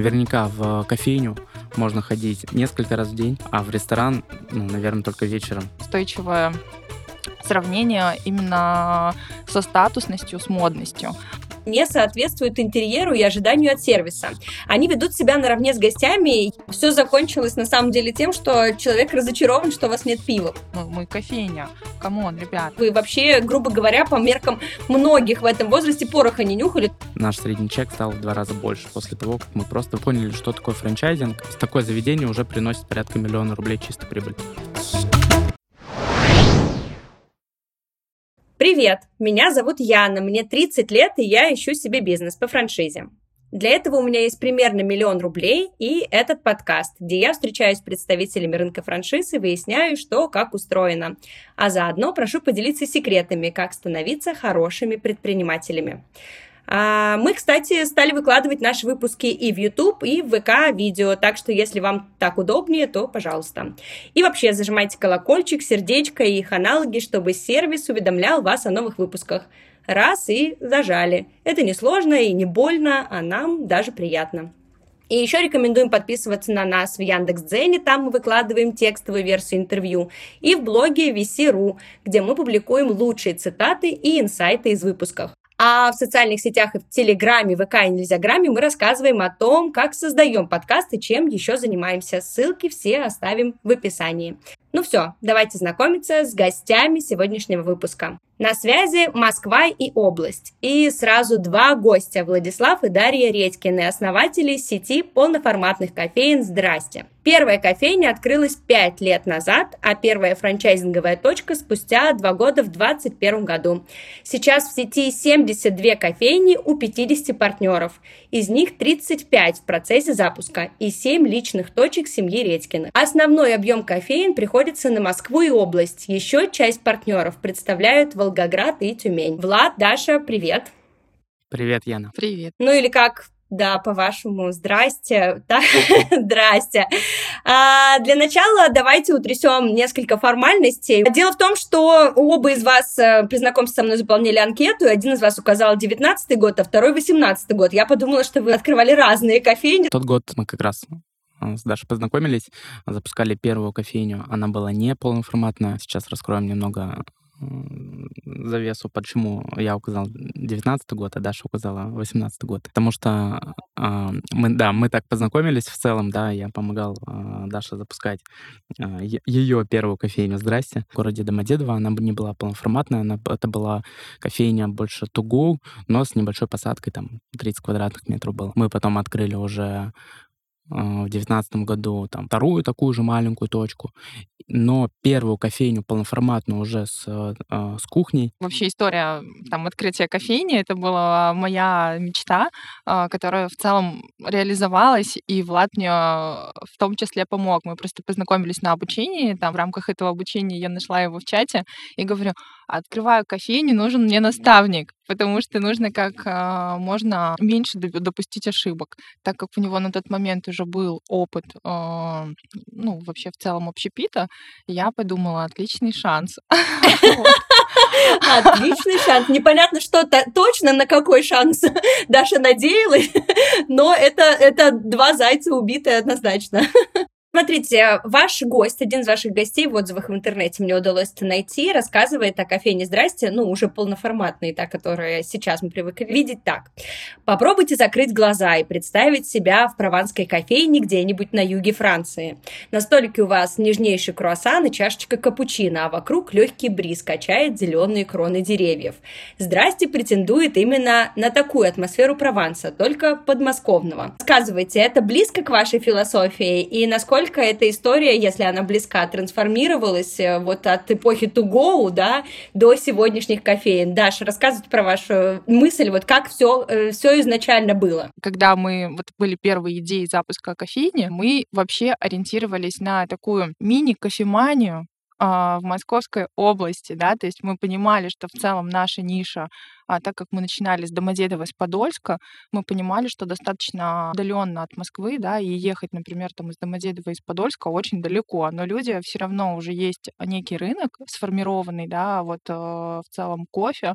Наверняка в кофейню можно ходить несколько раз в день, а в ресторан, ну, наверное, только вечером. Устойчивое сравнение именно со статусностью, с модностью не соответствуют интерьеру и ожиданию от сервиса. Они ведут себя наравне с гостями. Все закончилось на самом деле тем, что человек разочарован, что у вас нет пива. Ну, мы кофейня. Come on, ребят. Вы вообще, грубо говоря, по меркам многих в этом возрасте пороха не нюхали. Наш средний чек стал в два раза больше после того, как мы просто поняли, что такое франчайзинг. Такое заведение уже приносит порядка миллиона рублей чистой прибыли. Привет, меня зовут Яна, мне 30 лет, и я ищу себе бизнес по франшизе. Для этого у меня есть примерно миллион рублей и этот подкаст, где я встречаюсь с представителями рынка франшиз и выясняю, что как устроено. А заодно прошу поделиться секретами, как становиться хорошими предпринимателями. А, мы, кстати, стали выкладывать наши выпуски и в YouTube, и в ВК видео, так что если вам так удобнее, то пожалуйста. И вообще зажимайте колокольчик, сердечко и их аналоги, чтобы сервис уведомлял вас о новых выпусках. Раз и зажали. Это не сложно и не больно, а нам даже приятно. И еще рекомендуем подписываться на нас в Яндекс.Дзене, там мы выкладываем текстовую версию интервью, и в блоге VC.ru, где мы публикуем лучшие цитаты и инсайты из выпусков. А в социальных сетях и в Телеграме, ВК и Нельзяграме мы рассказываем о том, как создаем подкасты, чем еще занимаемся. Ссылки все оставим в описании. Ну все, давайте знакомиться с гостями сегодняшнего выпуска. На связи Москва и область. И сразу два гостя, Владислав и Дарья Редькины, основатели сети полноформатных кофеин «Здрасте». Первая кофейня открылась пять лет назад, а первая франчайзинговая точка спустя два года в 2021 году. Сейчас в сети 72 кофейни у 50 партнеров. Из них 35 в процессе запуска и 7 личных точек семьи Редькиных. Основной объем кофеин приходится на Москву и область. Еще часть партнеров представляют Волгоград и Тюмень. Влад, Даша, привет! Привет, Яна. Привет. Ну или как да, по-вашему, здрасте. Да, здрасте. А, для начала давайте утрясем несколько формальностей. Дело в том, что оба из вас э, при знакомстве со мной заполнили анкету, и один из вас указал 19 год, а второй 18 год. Я подумала, что вы открывали разные кофейни. Тот год мы как раз э, с Дашей познакомились, запускали первую кофейню. Она была не полноформатная. Сейчас раскроем немного завесу, почему я указал 19 год, а Даша указала 18 год. Потому что э, мы, да, мы так познакомились в целом, да, я помогал э, Даше запускать э, ее первую кофейню «Здрасте» в городе Домодедово. Она не была полноформатная, она, это была кофейня больше тугу, но с небольшой посадкой, там 30 квадратных метров было. Мы потом открыли уже в девятнадцатом году там вторую такую же маленькую точку, но первую кофейню полноформатную уже с, э, с кухней. Вообще история там открытия кофейни, это была моя мечта, э, которая в целом реализовалась, и Влад мне в том числе помог. Мы просто познакомились на обучении, там в рамках этого обучения я нашла его в чате и говорю, открываю кофейню, нужен мне наставник, потому что нужно как э, можно меньше допустить ошибок, так как у него на тот момент уже был опыт, э, ну, вообще в целом общепита, я подумала, отличный шанс. Отличный шанс. Непонятно, что -то, точно на какой шанс Даша надеялась, но это, это два зайца убитые однозначно. Смотрите, ваш гость, один из ваших гостей в отзывах в интернете мне удалось это найти, рассказывает о кофейне «Здрасте», ну, уже полноформатной, та, которая сейчас мы привыкли видеть так. Попробуйте закрыть глаза и представить себя в прованской кофейне где-нибудь на юге Франции. На столике у вас нежнейший круассан и чашечка капучино, а вокруг легкий бриз качает зеленые кроны деревьев. «Здрасте» претендует именно на такую атмосферу Прованса, только подмосковного. Сказывайте, это близко к вашей философии и насколько насколько эта история, если она близка, трансформировалась э, вот от эпохи to да, до сегодняшних кофеин. Даша, рассказывайте про вашу мысль, вот как все, э, все изначально было. Когда мы, вот были первые идеи запуска кофейни, мы вообще ориентировались на такую мини-кофеманию, в Московской области, да, то есть мы понимали, что в целом наша ниша, а так как мы начинали с Домодедово, с Подольска, мы понимали, что достаточно удаленно от Москвы, да, и ехать, например, там из Домодедова, из Подольска очень далеко, но люди все равно уже есть некий рынок сформированный, да, вот э, в целом кофе,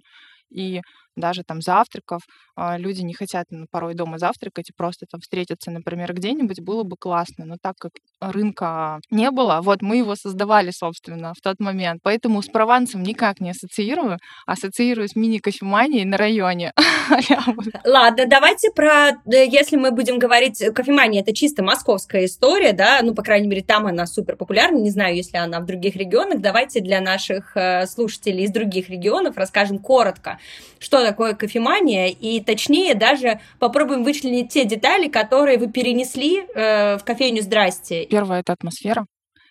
и даже там завтраков. А, люди не хотят ну, порой дома завтракать и просто там встретиться, например, где-нибудь, было бы классно. Но так как рынка не было, вот мы его создавали, собственно, в тот момент. Поэтому с Провансом никак не ассоциирую, ассоциирую с мини-кофеманией на районе. Ладно, давайте про, э, если мы будем говорить, э, кофемания это чисто московская история, да, ну, по крайней мере, там она супер популярна, не знаю, если она в других регионах. Давайте для наших э, слушателей из других регионов расскажем коротко, что такое кофемания, и точнее даже попробуем вычленить те детали, которые вы перенесли в кофейню «Здрасте». Первое — это атмосфера,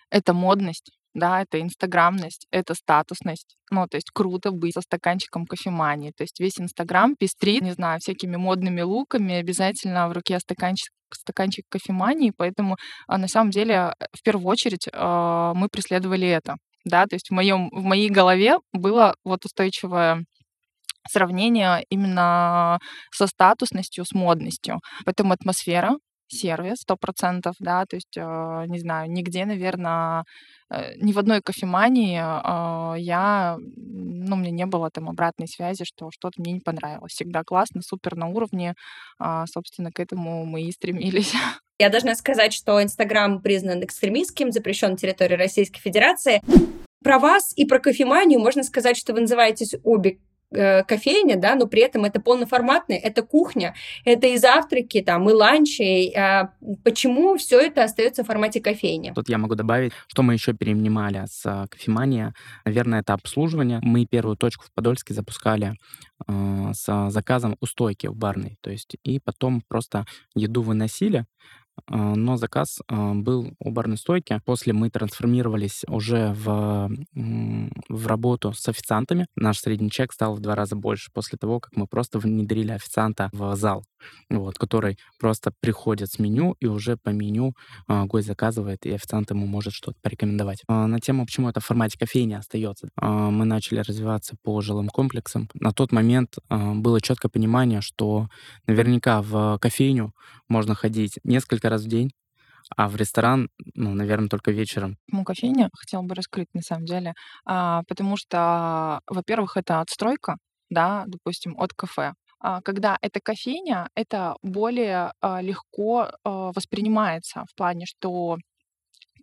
это модность, да, это инстаграмность, это статусность. Ну, то есть круто быть со стаканчиком кофемании. То есть весь инстаграм пестрит, не знаю, всякими модными луками, обязательно в руке стаканчик стаканчик кофемании, поэтому а, на самом деле в первую очередь а, мы преследовали это, да, то есть в моем в моей голове было вот устойчивое сравнение именно со статусностью, с модностью. Поэтому атмосфера, сервис, сто процентов, да, то есть, э, не знаю, нигде, наверное, э, ни в одной кофемании э, я, ну, меня не было там обратной связи, что что-то мне не понравилось. Всегда классно, супер на уровне, а, собственно, к этому мы и стремились. Я должна сказать, что Инстаграм признан экстремистским, запрещен на территории Российской Федерации. Про вас и про кофеманию можно сказать, что вы называетесь обе Э, кофейня, да, но при этом это полноформатная, это кухня, это и завтраки, там, и ланчи. А почему все это остается в формате кофейни? Тут я могу добавить, что мы еще перенимали с э, кофемания. Наверное, это обслуживание. Мы первую точку в Подольске запускали э, с заказом у стойки в барной. То есть и потом просто еду выносили, а, но заказ а, был у барной стойки. После мы трансформировались уже в, в работу с официантами. Наш средний чек стал в два раза больше после того, как мы просто внедрили официанта в зал, вот, который просто приходит с меню, и уже по меню а, гость заказывает, и официант ему может что-то порекомендовать. На тему, почему это в формате кофейни остается, мы начали развиваться по жилым комплексам. На тот момент было четкое понимание, что наверняка в кофейню можно ходить несколько раз в день, а в ресторан, ну, наверное, только вечером. Почему кофейня? Хотела бы раскрыть, на самом деле. А, потому что, во-первых, это отстройка, да, допустим, от кафе. А, когда это кофейня, это более а, легко а, воспринимается в плане, что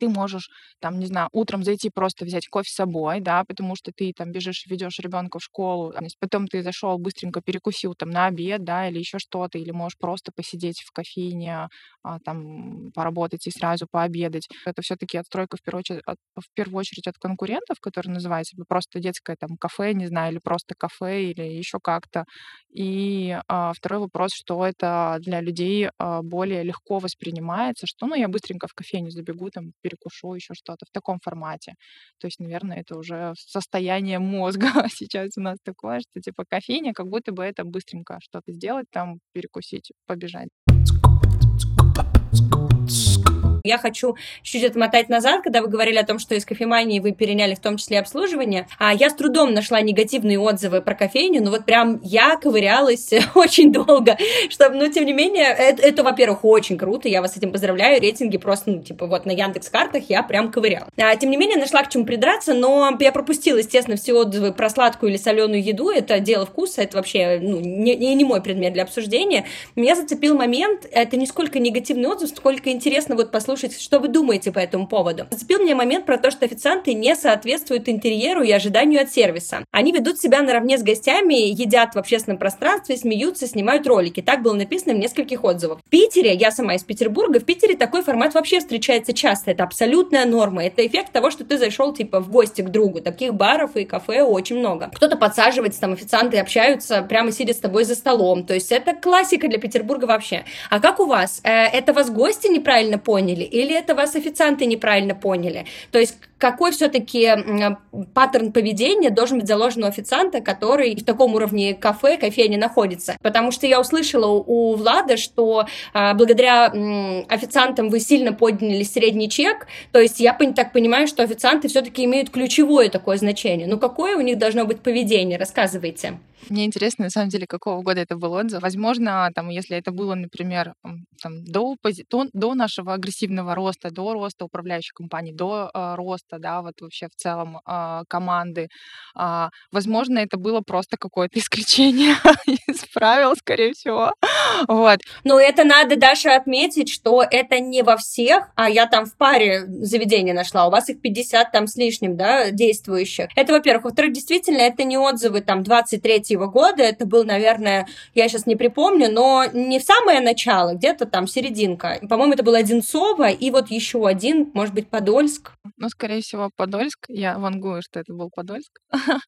ты можешь, там, не знаю, утром зайти просто взять кофе с собой, да, потому что ты там бежишь, ведешь ребенка в школу, потом ты зашел, быстренько перекусил там на обед, да, или еще что-то, или можешь просто посидеть в кофейне, а, там, поработать и сразу пообедать. Это все-таки отстройка в первую, очередь, от, в первую очередь от конкурентов, которые называются просто детское там кафе, не знаю, или просто кафе, или еще как-то. И а, второй вопрос, что это для людей а, более легко воспринимается, что, ну, я быстренько в кофейню забегу, там, перекушу, еще что-то в таком формате. То есть, наверное, это уже состояние мозга сейчас у нас такое, что типа кофейня, как будто бы это быстренько что-то сделать, там перекусить, побежать. Я хочу чуть-чуть отмотать назад, когда вы говорили о том, что из кофемании вы переняли в том числе обслуживание. А я с трудом нашла негативные отзывы про кофейню, но вот прям я ковырялась очень долго, чтобы, ну, тем не менее, это, это во-первых, очень круто, я вас с этим поздравляю, рейтинги просто, ну, типа, вот на Яндекс картах я прям ковыряла. А, тем не менее, нашла к чему придраться, но я пропустила, естественно, все отзывы про сладкую или соленую еду, это дело вкуса, это вообще, ну, не, не мой предмет для обсуждения. Меня зацепил момент, это не сколько негативный отзыв, сколько интересно вот послушать послушать, что вы думаете по этому поводу. Зацепил меня момент про то, что официанты не соответствуют интерьеру и ожиданию от сервиса. Они ведут себя наравне с гостями, едят в общественном пространстве, смеются, снимают ролики. Так было написано в нескольких отзывах. В Питере, я сама из Петербурга, в Питере такой формат вообще встречается часто. Это абсолютная норма. Это эффект того, что ты зашел типа в гости к другу. Таких баров и кафе очень много. Кто-то подсаживается, там официанты общаются, прямо сидя с тобой за столом. То есть это классика для Петербурга вообще. А как у вас? Э, это вас гости неправильно поняли? Поняли, или это вас официанты неправильно поняли. То есть какой все-таки паттерн поведения должен быть заложен у официанта, который в таком уровне кафе, кофейни находится. Потому что я услышала у Влада, что а, благодаря официантам вы сильно подняли средний чек, то есть я так понимаю, что официанты все-таки имеют ключевое такое значение. Ну какое у них должно быть поведение? Рассказывайте. Мне интересно, на самом деле, какого года это был отзыв. Возможно, там, если это было, например, там, до, до, до нашего агрессивного роста, до роста управляющей компании, до э, роста да, вот вообще в целом а, команды. А, возможно, это было просто какое-то исключение из правил, скорее всего. Вот. Но это надо, Даша, отметить, что это не во всех, а я там в паре заведений нашла, у вас их 50 там с лишним, да, действующих. Это, во-первых. Во-вторых, действительно, это не отзывы там 23-го года, это был, наверное, я сейчас не припомню, но не в самое начало, где-то там серединка. По-моему, это было Одинцово, и вот еще один, может быть, Подольск. Ну, скорее всего, Подольск. Я вангую, что это был Подольск.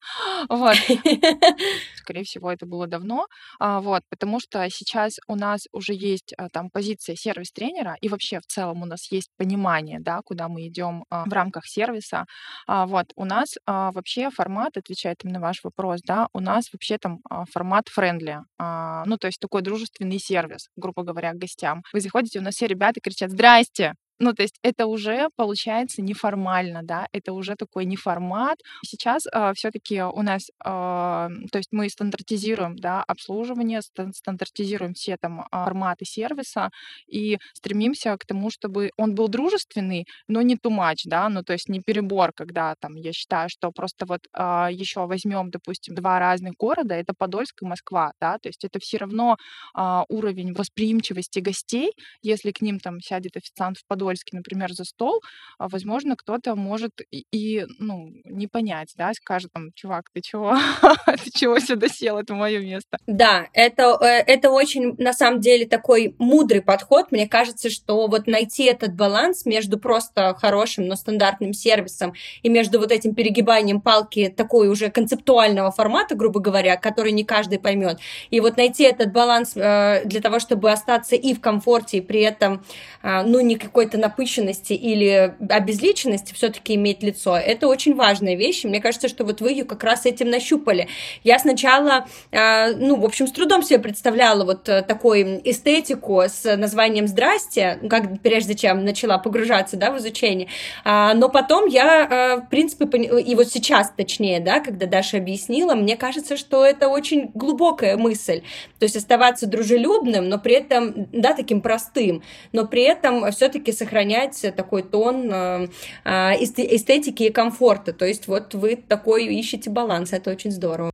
Вот. Скорее всего, это было давно. А, вот, потому что сейчас у нас уже есть а, там позиция сервис-тренера, и вообще в целом у нас есть понимание, да, куда мы идем а, в рамках сервиса. Вот, у нас вообще формат, отвечает на ваш вопрос, да, у нас вообще там формат френдли, ну, то есть такой дружественный сервис, грубо говоря, к гостям. Вы заходите, у нас все ребята кричат «Здрасте!», ну, то есть это уже получается неформально, да, это уже такой неформат. Сейчас э, а, все-таки у нас, э, то есть мы стандартизируем, да, обслуживание, стандартизируем все там а, форматы сервиса и стремимся к тому, чтобы он был дружественный, но не much, да, ну, то есть не перебор, когда там, я считаю, что просто вот э, еще возьмем, допустим, два разных города, это Подольск и Москва, да, то есть это все равно э, уровень восприимчивости гостей, если к ним там сядет официант в Подольск, Подольске, например, за стол, а, возможно, кто-то может и, и ну, не понять, да, скажет там, чувак, ты чего? ты чего сюда сел? Это мое место. Да, это, э, это очень, на самом деле, такой мудрый подход. Мне кажется, что вот найти этот баланс между просто хорошим, но стандартным сервисом и между вот этим перегибанием палки такой уже концептуального формата, грубо говоря, который не каждый поймет. И вот найти этот баланс э, для того, чтобы остаться и в комфорте, и при этом, э, ну, не какой-то какой-то напыщенности или обезличенности все-таки иметь лицо, это очень важная вещь. мне кажется, что вот вы ее как раз этим нащупали. Я сначала, а, ну, в общем, с трудом себе представляла вот э, такую эстетику с названием «Здрасте», как прежде чем начала погружаться, да, в изучение. А, но потом я, э, в принципе, и вот сейчас, точнее, да, когда Даша объяснила, мне кажется, что это очень глубокая мысль. То есть оставаться дружелюбным, но при этом, да, таким простым, но при этом все-таки сохранять такой тон э, э, эстетики и комфорта. То есть вот вы такой ищете баланс, это очень здорово.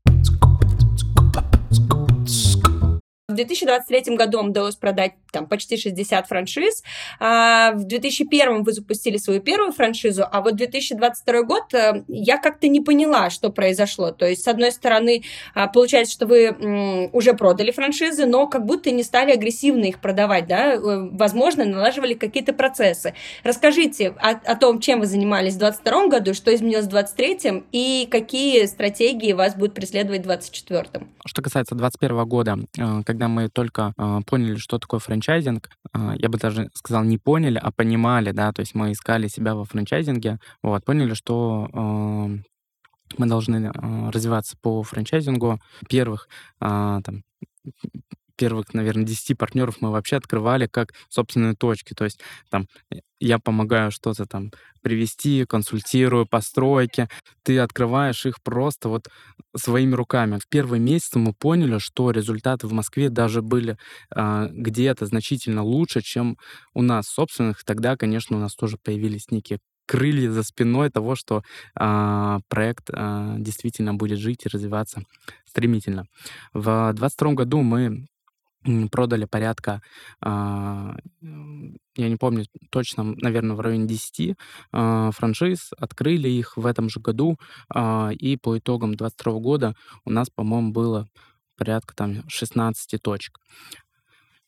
В 2023 году удалось продать там почти 60 франшиз. А, в 2001 вы запустили свою первую франшизу, а вот 2022 год э, я как-то не поняла, что произошло. То есть, с одной стороны, а, получается, что вы уже продали франшизы, но как будто не стали агрессивно их продавать, да, э, возможно, налаживали какие-то процессы. Расскажите о, о том, чем вы занимались в 2022 году, что изменилось в 2023 и какие стратегии вас будут преследовать в 2024. Что касается 2021 года, э, когда мы только поняли, что такое франшиза, франчайзинг, а, я бы даже сказал, не поняли, а понимали, да, то есть мы искали себя во франчайзинге, вот, поняли, что мы должны а, развиваться по франчайзингу. Первых а, там, первых, наверное, 10 партнеров мы вообще открывали как собственные точки. То есть там я помогаю что-то там привести, консультирую постройки. Ты открываешь их просто вот своими руками. В первые месяцы мы поняли, что результаты в Москве даже были э, где-то значительно лучше, чем у нас собственных. Тогда, конечно, у нас тоже появились некие крылья за спиной того, что э, проект э, действительно будет жить и развиваться стремительно. В 2022 году мы продали порядка, а, я не помню точно, наверное, в районе 10 а, франшиз, открыли их в этом же году, а, и по итогам 2022 года у нас, по-моему, было порядка там 16 точек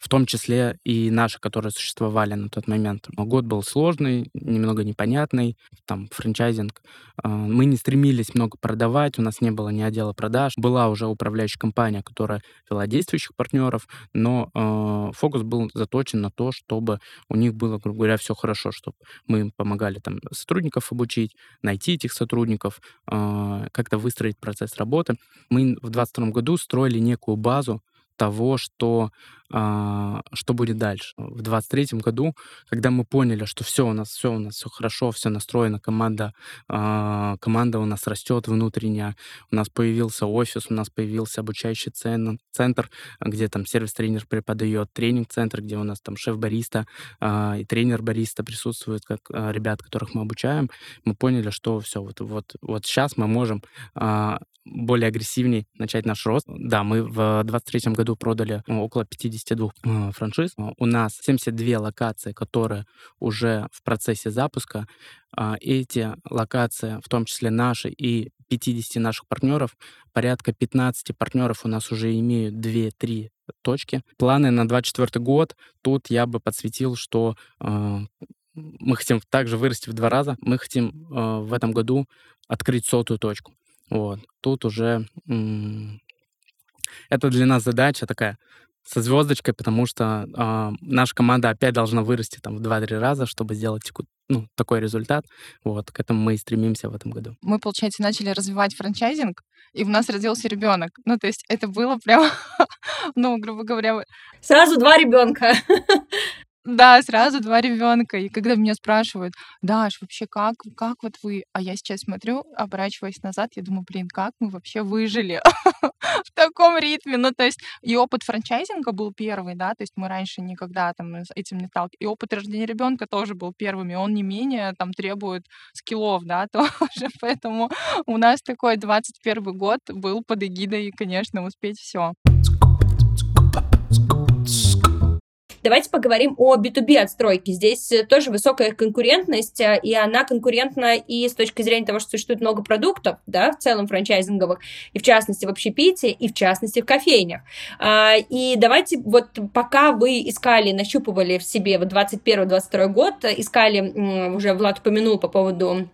в том числе и наши, которые существовали на тот момент. Год был сложный, немного непонятный, там франчайзинг. А, мы не стремились много продавать, у нас не было ни отдела продаж. Была уже управляющая компания, которая вела действующих партнеров, но э, фокус был заточен на то, чтобы у них было, грубо говоря, все хорошо, чтобы мы им помогали там сотрудников обучить, найти этих сотрудников, э, как-то выстроить процесс работы. Мы в 2022 году строили некую базу того, что а, что будет дальше. В 23 году, когда мы поняли, что все у нас, все у нас, все хорошо, все настроено, команда, а, команда у нас растет внутренняя, у нас появился офис, у нас появился обучающий центр, где там сервис-тренер преподает, тренинг-центр, где у нас там шеф-бариста а, и тренер-бариста присутствуют, как ребят, которых мы обучаем, мы поняли, что все, вот, вот, вот сейчас мы можем более агрессивнее начать наш рост. Да, мы в 23 году продали ну, около 52 э, франшиз. У нас 72 локации, которые уже в процессе запуска. Эти локации, в том числе наши и 50 наших партнеров, порядка 15 партнеров у нас уже имеют 2-3 точки. Планы на 24 год, тут я бы подсветил, что э, мы хотим также вырасти в два раза. Мы хотим э, в этом году открыть сотую точку. Вот. Тут уже это для нас задача такая со звездочкой, потому что э, наша команда опять должна вырасти там в 2-3 раза, чтобы сделать ну, такой результат. Вот, к этому мы и стремимся в этом году. Мы, получается, начали развивать франчайзинг, и у нас родился ребенок. Ну, то есть это было прям, ну, грубо говоря... Сразу два ребенка. Да, сразу два ребенка. И когда меня спрашивают, Даш, вообще как, как вот вы? А я сейчас смотрю, оборачиваясь назад, я думаю, блин, как мы вообще выжили в таком ритме? Ну, то есть и опыт франчайзинга был первый, да, то есть мы раньше никогда там с этим не сталкивались. И опыт рождения ребенка тоже был первым, и он не менее там требует скиллов, да, тоже. Поэтому у нас такой 21 год был под эгидой, конечно, успеть все. Давайте поговорим о B2B отстройке. Здесь э, тоже высокая конкурентность, э, и она конкурентна и с точки зрения того, что существует много продуктов, да, в целом франчайзинговых, и в частности в общепите, и в частности в кофейнях. А, и давайте вот пока вы искали, нащупывали в себе вот 21-22 год, искали, уже Влад упомянул по поводу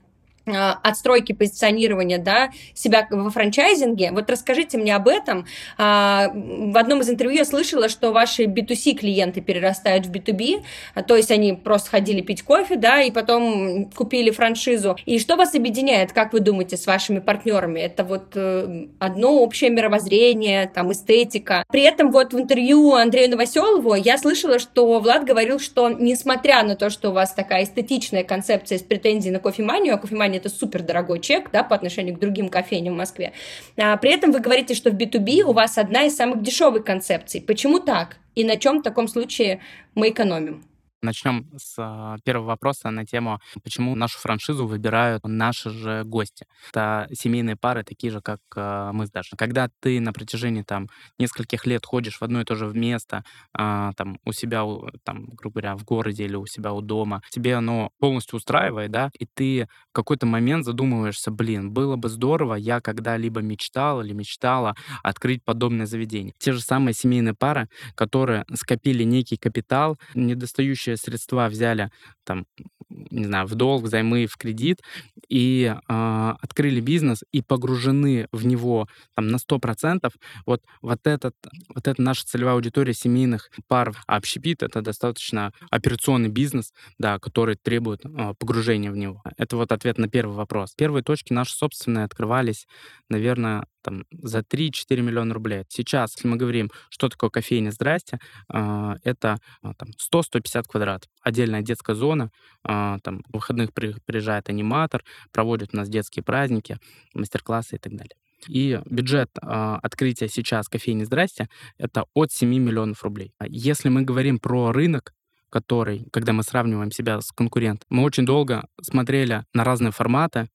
отстройки позиционирования да, себя во франчайзинге. Вот расскажите мне об этом. А, в одном из интервью я слышала, что ваши B2C клиенты перерастают в B2B, а, то есть они просто ходили пить кофе, да, и потом купили франшизу. И что вас объединяет, как вы думаете, с вашими партнерами? Это вот э, одно общее мировоззрение, там, эстетика. При этом вот в интервью Андрею Новоселову я слышала, что Влад говорил, что несмотря на то, что у вас такая эстетичная концепция с претензией на кофеманию, а кофемания это супер дорогой чек, да, по отношению к другим кофейням в Москве. А, при этом вы говорите, что в B2B у вас одна из самых дешевых концепций. Почему так? И на чем в таком случае мы экономим? Начнем с а, первого вопроса на тему, почему нашу франшизу выбирают наши же гости. Это семейные пары, такие же, как а, мы с Дашей. Когда ты на протяжении там нескольких лет ходишь в одно и то же место, а, там у себя, там, грубо говоря, в городе или у себя у дома, тебе оно полностью устраивает, да, и ты в какой-то момент задумываешься, блин, было бы здорово, я когда-либо мечтал или мечтала открыть подобное заведение. Те же самые семейные пары, которые скопили некий капитал, недостающий текущие средства взяли там, не знаю, в долг, взаймы, в кредит, и э, открыли бизнес и погружены в него там на 100%, вот, вот, этот, вот это наша целевая аудитория семейных пар. Общепит — это достаточно операционный бизнес, да, который требует э, погружения в него. Это вот ответ на первый вопрос. Первые точки наши собственные открывались, наверное, там, за 3-4 миллиона рублей. Сейчас, если мы говорим, что такое кофейня «Здрасте», э, это э, там, 100-150 квадратов. Отдельная детская зона, э, там, в выходных при, приезжает аниматор, проводит у нас детские праздники, мастер-классы и так далее. И бюджет э, открытия сейчас кофейни «Здрасте» — это от 7 миллионов рублей. Если мы говорим про рынок, который, когда мы сравниваем себя с конкурентом, мы очень долго смотрели на разные форматы,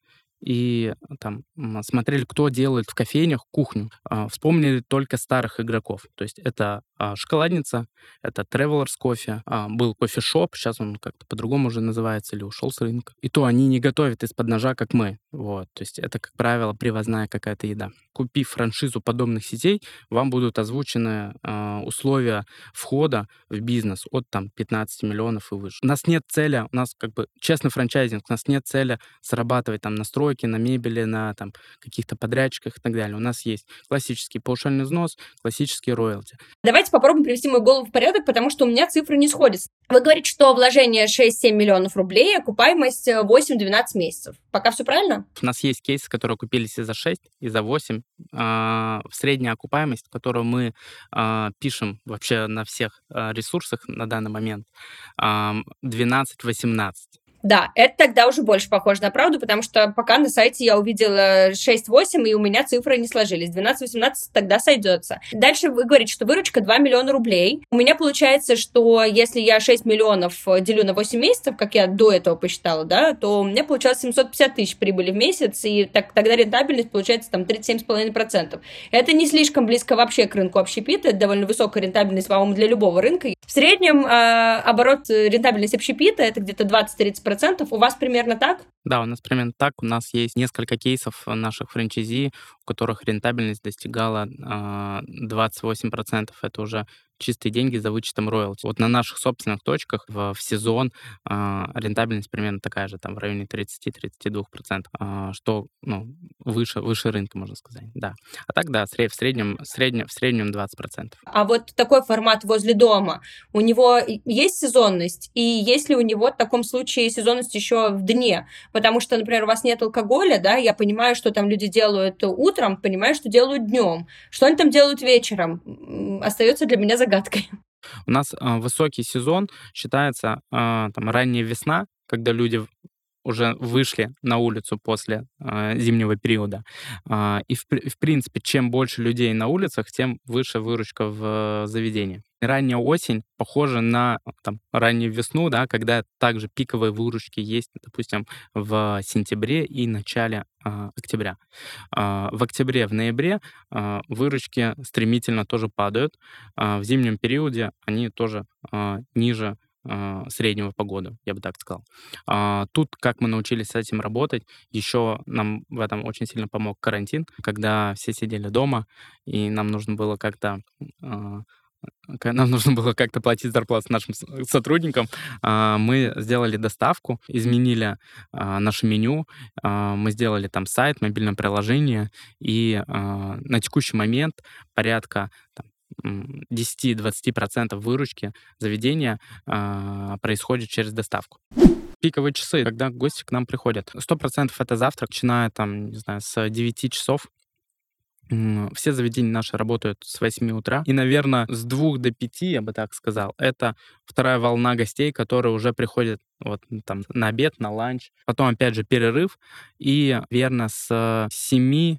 и там смотрели, кто делает в кофейнях кухню. А, вспомнили только старых игроков. То есть это а, шоколадница, это Travelers кофе, а, был кофешоп, сейчас он как-то по-другому уже называется или ушел с рынка. И то они не готовят из-под ножа, как мы. Вот. То есть это, как правило, привозная какая-то еда. Купив франшизу подобных сетей, вам будут озвучены э, условия входа в бизнес от там 15 миллионов и выше. У нас нет цели, у нас как бы честный франчайзинг, у нас нет цели срабатывать там на стройке, на мебели, на там каких-то подрядчиках и так далее. У нас есть классический паушальный взнос, классический роялти. Давайте попробуем привести мою голову в порядок, потому что у меня цифры не сходятся. Вы говорите, что вложение 6-7 миллионов рублей, окупаемость 8-12 месяцев. Пока все правильно? У нас есть кейсы, которые купились и за 6, и за 8. А, средняя окупаемость, которую мы а, пишем вообще на всех а, ресурсах на данный момент, 12-18. Да, это тогда уже больше похоже на правду, потому что пока на сайте я увидела 6-8, и у меня цифры не сложились. 12-18 тогда сойдется. Дальше вы говорите, что выручка 2 миллиона рублей. У меня получается, что если я 6 миллионов делю на 8 месяцев, как я до этого посчитала, да, то у меня получалось 750 тысяч прибыли в месяц, и так, тогда рентабельность получается там 37,5%. Это не слишком близко вообще к рынку общепита, это довольно высокая рентабельность, по-моему, для любого рынка. В среднем э, оборот э, рентабельность общепита это где-то 20-30%, 30%. У вас примерно так? Да, у нас примерно так. У нас есть несколько кейсов наших франчайзи, у которых рентабельность достигала э, 28%. Это уже чистые деньги за вычетом роялти. Вот на наших собственных точках в, в сезон э, рентабельность примерно такая же, там в районе 30-32%, э, что ну, выше, выше рынка, можно сказать. Да. А так, да, в среднем, в среднем, в среднем 20%. А вот такой формат возле дома, у него есть сезонность? И есть ли у него в таком случае сезонность еще в дне? Потому что, например, у вас нет алкоголя, да, я понимаю, что там люди делают утром, понимаю, что делают днем. Что они там делают вечером? Остается для меня загадкой. У нас э, высокий сезон считается э, там ранняя весна, когда люди уже вышли на улицу после э, зимнего периода. Э, и, в, в принципе, чем больше людей на улицах, тем выше выручка в э, заведении. Ранняя осень похожа на там, раннюю весну, да, когда также пиковые выручки есть, допустим, в сентябре и начале э, октября. Э, в октябре, в ноябре э, выручки стремительно тоже падают. Э, в зимнем периоде они тоже э, ниже а, среднего по году, я бы так сказал. А, тут, как мы научились с этим работать, еще нам в этом очень сильно помог карантин, когда все сидели дома, и нам нужно было как-то а, нам нужно было как-то платить зарплату нашим сотрудникам. Мы сделали доставку, изменили наше меню, мы сделали там сайт, мобильное приложение, и на текущий момент порядка 10-20% выручки заведения э, происходит через доставку. Пиковые часы, когда гости к нам приходят. 100% это завтрак, начиная там, не знаю, с 9 часов. Все заведения наши работают с 8 утра. И, наверное, с 2 до 5, я бы так сказал, это вторая волна гостей, которые уже приходят вот там на обед, на ланч. Потом, опять же, перерыв. И, верно, с 7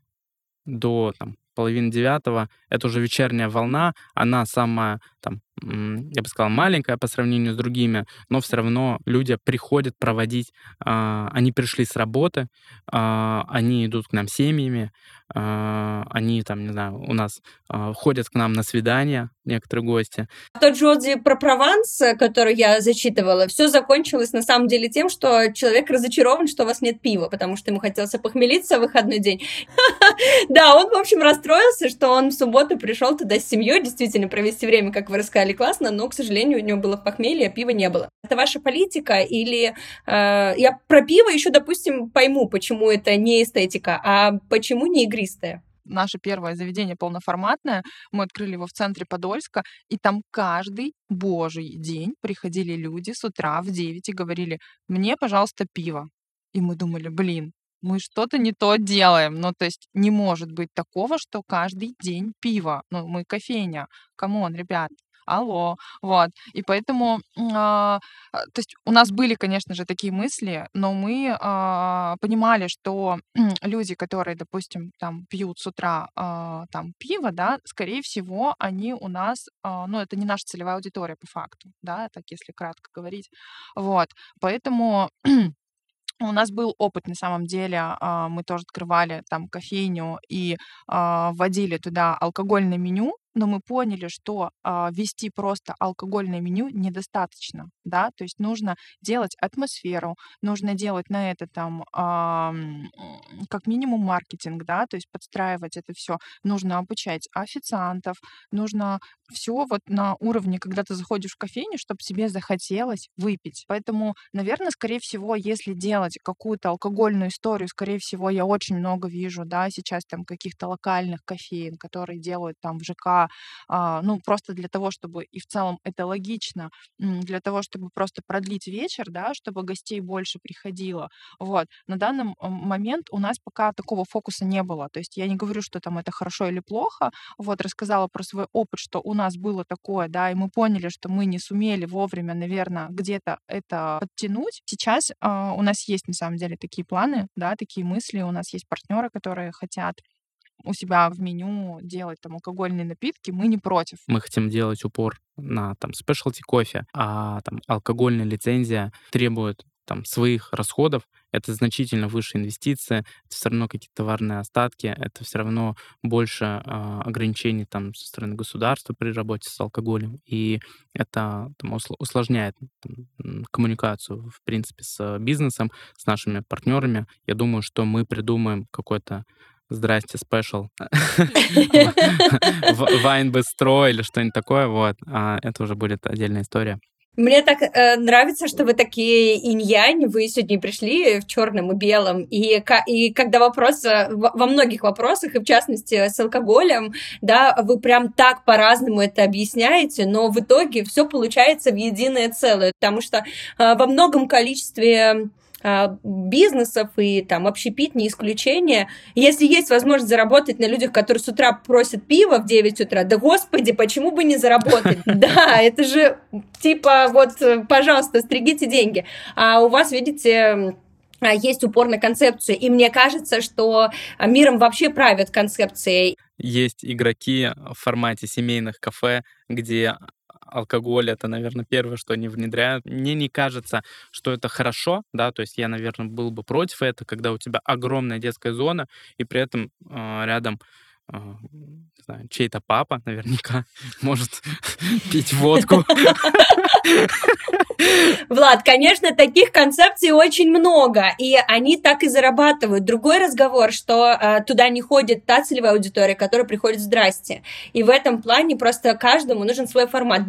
до там, половины девятого, это уже вечерняя волна, она самая, там, я бы сказал, маленькая по сравнению с другими, но все равно люди приходят проводить, э, они пришли с работы, э, они идут к нам семьями, э, они там, не знаю, у нас э, ходят к нам на свидания, некоторые гости. Тот же отзыв про Прованс, который я зачитывала, все закончилось на самом деле тем, что человек разочарован, что у вас нет пива, потому что ему хотелось похмелиться в выходной день. Да, он, в общем, расстроился, что он в субботу пришел туда с семьей, действительно провести время, как вы рассказали, классно, но, к сожалению, у него было похмелье, а пива не было. Это ваша политика или... Э, я про пиво еще, допустим, пойму, почему это не эстетика, а почему не игристая? наше первое заведение полноформатное. Мы открыли его в центре Подольска, и там каждый божий день приходили люди с утра в 9 и говорили, мне, пожалуйста, пиво. И мы думали, блин, мы что-то не то делаем. Ну, то есть не может быть такого, что каждый день пиво. Ну, мы кофейня. Come on, ребят алло, вот. И поэтому, а, а, то есть у нас были, конечно же, такие мысли, но мы а, понимали, что люди, которые, допустим, там пьют с утра а, там пиво, да, скорее всего, они у нас, а, ну, это не наша целевая аудитория по факту, да, так если кратко говорить, вот. Поэтому у нас был опыт, на самом деле, а, мы тоже открывали там кофейню и а, вводили туда алкогольное меню, но мы поняли, что а, вести просто алкогольное меню недостаточно, да, то есть нужно делать атмосферу, нужно делать на это там а, как минимум маркетинг, да, то есть подстраивать это все, нужно обучать официантов, нужно все вот на уровне, когда ты заходишь в кофейню, чтобы себе захотелось выпить. Поэтому, наверное, скорее всего, если делать какую-то алкогольную историю, скорее всего, я очень много вижу, да, сейчас там каких-то локальных кофеин, которые делают там в ЖК а, ну, просто для того, чтобы, и в целом это логично, для того, чтобы просто продлить вечер, да, чтобы гостей больше приходило. Вот. На данный момент у нас пока такого фокуса не было. То есть я не говорю, что там это хорошо или плохо. Вот, рассказала про свой опыт, что у нас было такое, да, и мы поняли, что мы не сумели вовремя, наверное, где-то это подтянуть. Сейчас э, у нас есть, на самом деле, такие планы, да, такие мысли. У нас есть партнеры, которые хотят у себя в меню делать там алкогольные напитки, мы не против. Мы хотим делать упор на там спешлти кофе, а там алкогольная лицензия требует там своих расходов, это значительно выше инвестиции, это все равно какие-то товарные остатки, это все равно больше э, ограничений там со стороны государства при работе с алкоголем, и это там, усложняет там, коммуникацию, в принципе, с бизнесом, с нашими партнерами. Я думаю, что мы придумаем какой-то здрасте, спешл, Вайн Быстро или что-нибудь такое, вот, а это уже будет отдельная история. Мне так э, нравится, что вы такие инь-янь, вы сегодня пришли в черном и белом, и, и когда вопрос, э, во многих вопросах, и в частности с алкоголем, да, вы прям так по-разному это объясняете, но в итоге все получается в единое целое, потому что э, во многом количестве бизнесов и там общепит не исключение. Если есть возможность заработать на людях, которые с утра просят пиво в 9 утра, да господи, почему бы не заработать? Да, это же типа вот, пожалуйста, стригите деньги. А у вас, видите, а, есть упор на концепцию. И мне кажется, что миром вообще правят концепции. Есть игроки в формате семейных кафе, где алкоголь это, наверное, первое, что они внедряют. Мне не кажется, что это хорошо, да, то есть я, наверное, был бы против этого, когда у тебя огромная детская зона, и при этом э, рядом не знаю, чей-то папа наверняка может пить водку. Влад, конечно, таких концепций очень много, и они так и зарабатывают. Другой разговор, что э, туда не ходит та целевая аудитория, которая приходит «здрасте». И в этом плане просто каждому нужен свой формат.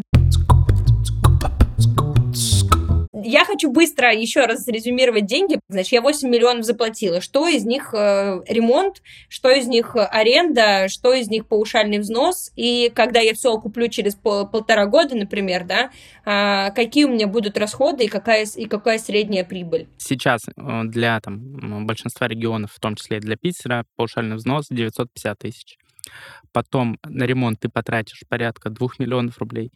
Я хочу быстро еще раз резюмировать деньги. Значит, я 8 миллионов заплатила. Что из них э, ремонт, что из них аренда, что из них паушальный взнос. И когда я все куплю через пол, полтора года, например, да, э, какие у меня будут расходы и какая, и какая средняя прибыль? Сейчас э, для там, большинства регионов, в том числе и для Питера, паушальный взнос 950 тысяч. Потом на ремонт ты потратишь порядка 2 миллионов рублей.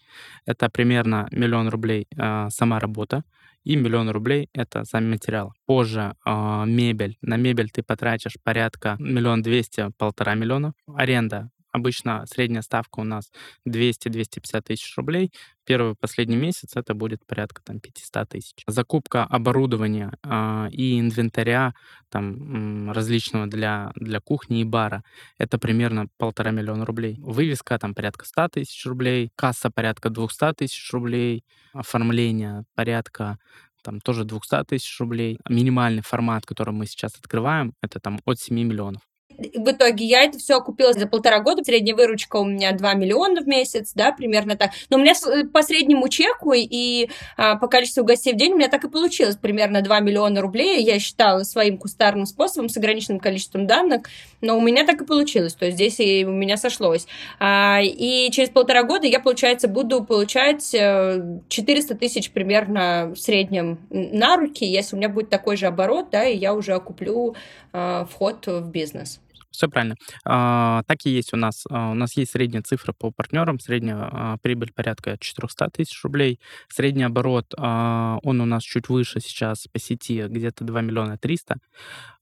Это примерно миллион рублей э, сама работа и миллион рублей — это сам материал. Позже э, мебель. На мебель ты потратишь порядка миллион двести, полтора миллиона. Аренда Обычно средняя ставка у нас 200-250 тысяч рублей. Первый последний месяц это будет порядка там 500 тысяч. Закупка оборудования э, и инвентаря там различного для, для кухни и бара это примерно полтора миллиона рублей. Вывеска там порядка 100 тысяч рублей, касса порядка 200 тысяч рублей, оформление порядка там тоже 200 тысяч рублей. Минимальный формат, который мы сейчас открываем, это там от 7 миллионов в итоге я это все купила за полтора года. Средняя выручка у меня 2 миллиона в месяц, да, примерно так. Но у меня э, по среднему чеку и а, по количеству гостей в день у меня так и получилось. Примерно 2 миллиона рублей я считала своим кустарным способом с ограниченным количеством данных. Но у меня так и получилось. То есть здесь и у меня сошлось. А, и через полтора года я, получается, буду получать 400 э, тысяч примерно в среднем на руки, если у меня будет такой же оборот, да, и я уже окуплю а, вход в бизнес. Все правильно. А, так и есть у нас. А, у нас есть средняя цифра по партнерам, средняя а, прибыль порядка 400 тысяч рублей. Средний оборот, он у нас чуть выше сейчас по сети, где-то 2 миллиона 300.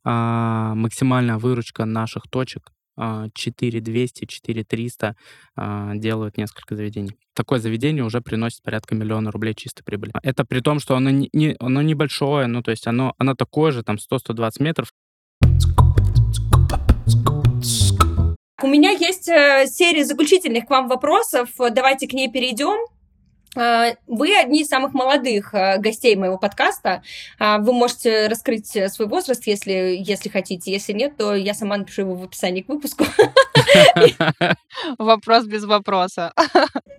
А, максимальная выручка наших точек 4200, 4300 а, делают несколько заведений. Такое заведение уже приносит порядка миллиона рублей чистой прибыли. Это при том, что оно, не, оно небольшое, ну то есть оно, оно такое же, там 100-120 метров. У меня есть э, серия заключительных к вам вопросов. Давайте к ней перейдем. А, вы одни из самых молодых а, гостей моего подкаста. Вы можете раскрыть свой возраст, если, если хотите. Если нет, то я сама напишу его в описании к выпуску. Вопрос без вопроса.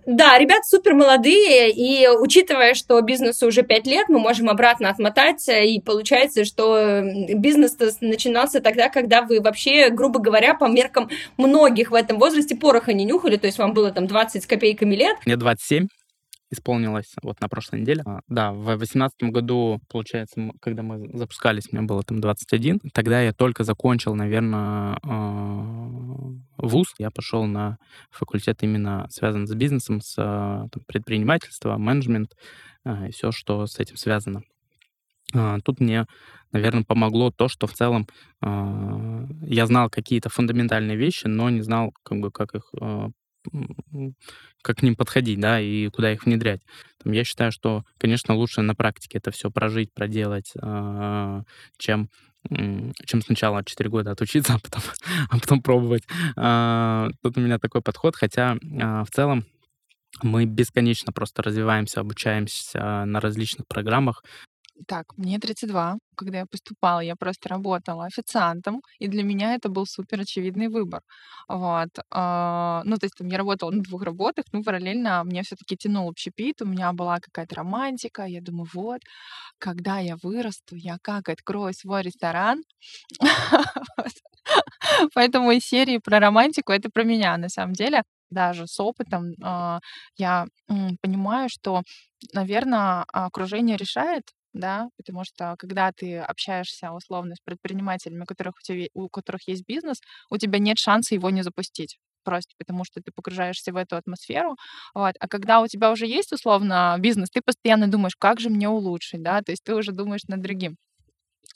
Да, ребят супер молодые, и учитывая, что бизнесу уже пять лет, мы можем обратно отмотать, и получается, что бизнес начинался тогда, когда вы вообще, грубо говоря, по меркам многих в этом возрасте пороха не нюхали, то есть вам было там 20 с копейками лет. Мне 27 исполнилось вот на прошлой неделе. А, да, в 2018 году, получается, когда мы запускались, мне было там 21. Тогда я только закончил, наверное, а, вуз. Я пошел на факультет именно связан с бизнесом, с а, там, предпринимательством, менеджмент и все, что с этим связано. Тут мне, наверное, помогло то, что в целом я знал какие-то фундаментальные вещи, но не знал, как бы, как их как к ним подходить, да, и куда их внедрять. Там, я считаю, что, конечно, лучше на практике это все прожить, проделать, э, чем чем сначала 4 года отучиться, а потом, а потом пробовать. Э, тут у меня такой подход, хотя э, в целом мы бесконечно просто развиваемся, обучаемся на различных программах, так, мне 32. Когда я поступала, я просто работала официантом, и для меня это был супер очевидный выбор. Вот. а, Ну, то есть там я работала на двух работах, ну, параллельно мне все-таки тянул общепит, у меня была какая-то романтика, я думаю, вот, когда я вырасту, я как открою свой ресторан. Поэтому из серии про романтику это про меня на самом деле. Даже с опытом а, я понимаю, что, наверное, окружение решает, да, потому что когда ты общаешься условно с предпринимателями, у которых, у, тебя, у которых есть бизнес, у тебя нет шанса его не запустить просто потому что ты погружаешься в эту атмосферу. Вот. А когда у тебя уже есть условно бизнес, ты постоянно думаешь, как же мне улучшить, да, то есть ты уже думаешь над другим.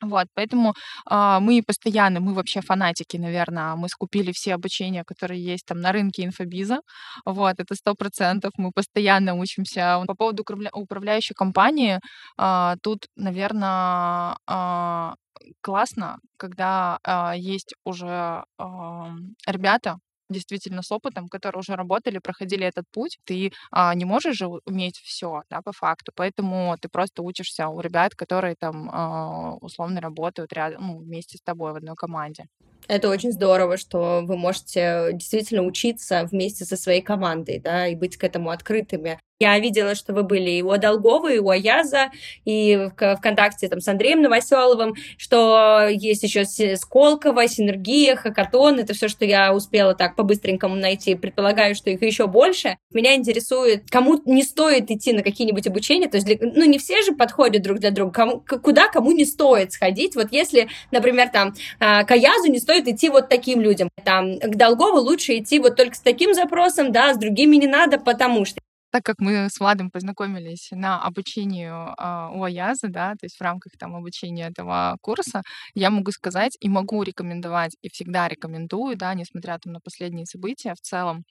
Вот, поэтому а, мы постоянно, мы вообще фанатики, наверное, мы скупили все обучения, которые есть там на рынке инфобиза. Вот, это сто процентов. Мы постоянно учимся. По поводу управля- управляющей компании, а, тут, наверное, а, классно, когда а, есть уже а, ребята, действительно с опытом, которые уже работали, проходили этот путь. Ты а, не можешь же уметь все, да, по факту. Поэтому ты просто учишься у ребят, которые там а, условно работают рядом, ну, вместе с тобой в одной команде. Это очень здорово, что вы можете действительно учиться вместе со своей командой, да, и быть к этому открытыми. Я видела, что вы были и у Долгова, и у Аяза, и в ВКонтакте там, с Андреем Новоселовым, что есть еще Сколково, Синергия, Хакатон. Это все, что я успела так по-быстренькому найти. Предполагаю, что их еще больше. Меня интересует, кому не стоит идти на какие-нибудь обучения. То есть, для, ну, не все же подходят друг для друга. Кому, куда кому не стоит сходить. Вот если, например, там, а, к Аязу не стоит идти вот таким людям. Там, к Долгову лучше идти вот только с таким запросом, да, с другими не надо, потому что так как мы с Владом познакомились на обучении а, у Аяза, да, то есть в рамках там обучения этого курса, я могу сказать и могу рекомендовать, и всегда рекомендую, да, несмотря там на последние события, в целом,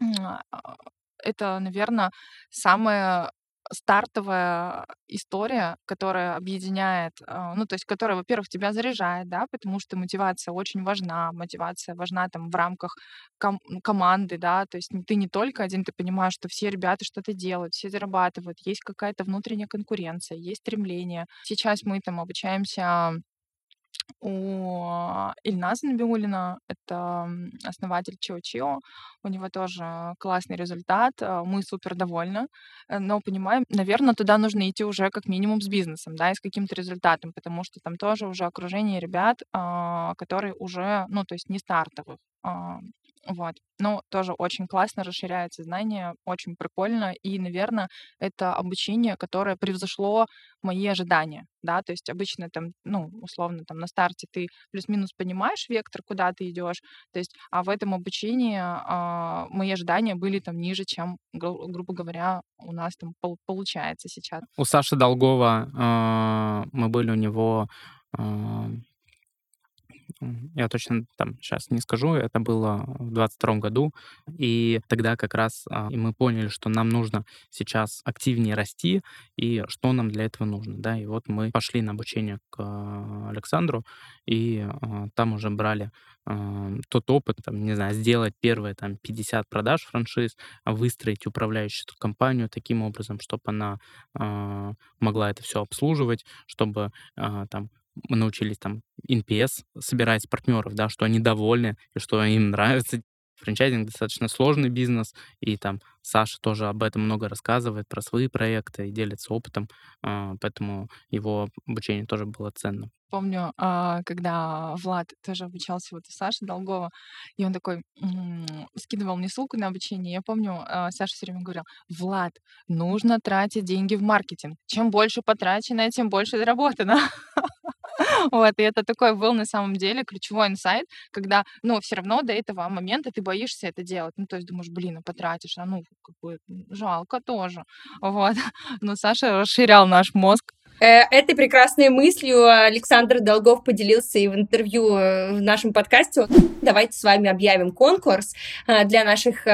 а, это, наверное, самое стартовая история, которая объединяет, а, ну, то есть которая, во-первых, тебя заряжает, да, потому что мотивация очень важна, мотивация важна там в рамках ком- команды, да, то есть ты не только один, ты понимаешь, что все ребята что-то делают, все зарабатывают, есть какая-то внутренняя конкуренция, есть стремление. Сейчас мы там обучаемся у Ильназа Набиуллина, это основатель Чио-Чио. У него тоже классный результат. А, мы супер довольны, э, но понимаем, наверное, туда нужно идти уже как минимум с бизнесом, да, и с каким-то результатом, потому что там тоже уже окружение ребят, а, которые уже, ну, то есть не стартовых. Вот. Ну, тоже очень классно расширяется знание, очень прикольно. И, наверное, это обучение, которое превзошло мои ожидания. Да, то есть обычно там, ну, условно, там на старте ты плюс-минус понимаешь вектор, куда ты идешь. То есть, а в этом обучении а, мои ожидания были там ниже, чем, гру- грубо говоря, у нас там пол- получается сейчас. У Саши Долгова э, мы были у него э, я точно там сейчас не скажу, это было в 22 году, и тогда как раз а, и мы поняли, что нам нужно сейчас активнее расти, и что нам для этого нужно, да, и вот мы пошли на обучение к а, Александру, и а, там уже брали тот опыт, там, не знаю, сделать первые там 50 продаж франшиз, выстроить управляющую компанию таким образом, чтобы она могла это все обслуживать, чтобы там мы научились там NPS собирать партнеров, да, что они довольны и что им нравится. Франчайзинг достаточно сложный бизнес, и там Саша тоже об этом много рассказывает, про свои проекты и делится опытом, а, поэтому его обучение тоже было ценно. Помню, а, когда Влад тоже обучался вот у Саши Долгова, и он такой скидывал мне ссылку на обучение. Я помню, а, Саша все время говорил, Влад, нужно тратить деньги в маркетинг. Чем больше потрачено, тем больше заработано. Вот, и это такой был на самом деле ключевой инсайт, когда, ну, все равно до этого момента ты боишься это делать. Ну, то есть думаешь, блин, а потратишь, а ну, как бы жалко тоже. Вот. Но Саша расширял наш мозг этой прекрасной мыслью Александр Долгов поделился и в интервью э, в нашем подкасте. Давайте с вами объявим конкурс э, для наших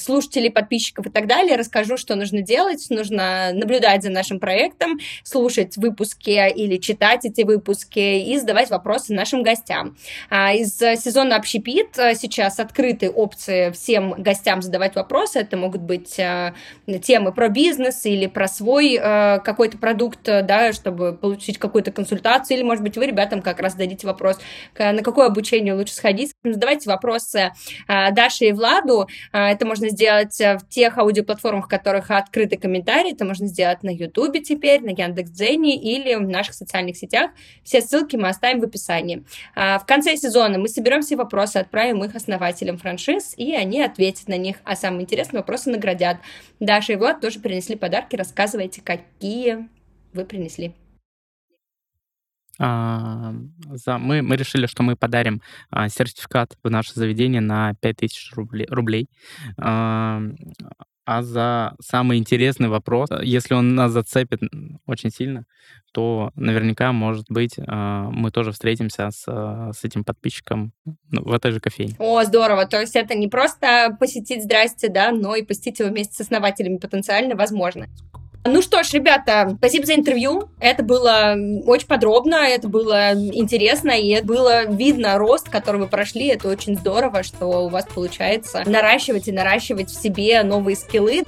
слушателей, подписчиков и так далее. Расскажу, что нужно делать. Нужно наблюдать за нашим проектом, слушать выпуски или читать эти выпуски и задавать вопросы нашим гостям. А, из сезона «Общепит» сейчас открыты опции всем гостям задавать вопросы. Это могут быть темы про бизнес или про свой какой-то продукт, Э, да, чтобы получить какую-то консультацию, или, может быть, вы ребятам как раз дадите вопрос, на какое обучение лучше сходить. Задавайте вопросы э, Даше и Владу. Э, это можно сделать в тех аудиоплатформах, в которых открыты комментарии. Это можно сделать на Ютубе теперь, на Яндекс.Дзене или в наших социальных сетях. Все ссылки мы оставим в описании. В конце сезона мы соберем все вопросы, отправим их основателям франшиз, и они ответят на них. А самые интересные вопросы наградят. Даша и Влад тоже принесли подарки. Рассказывайте, какие вы принесли? А, за, мы, мы решили, что мы подарим а, сертификат в наше заведение на 5000 рублей. рублей. А, а за самый интересный вопрос, если он нас зацепит очень сильно, то наверняка, может быть, а, мы тоже встретимся с, с этим подписчиком ну, в этой же кофейне. О, здорово! То есть это не просто посетить «Здрасте», да, но и посетить его вместе с основателями потенциально возможно. Ну что ж, ребята, спасибо за интервью. Это было очень подробно, это было интересно, и это было видно рост, который вы прошли. Это очень здорово, что у вас получается наращивать и наращивать в себе новые скиллы.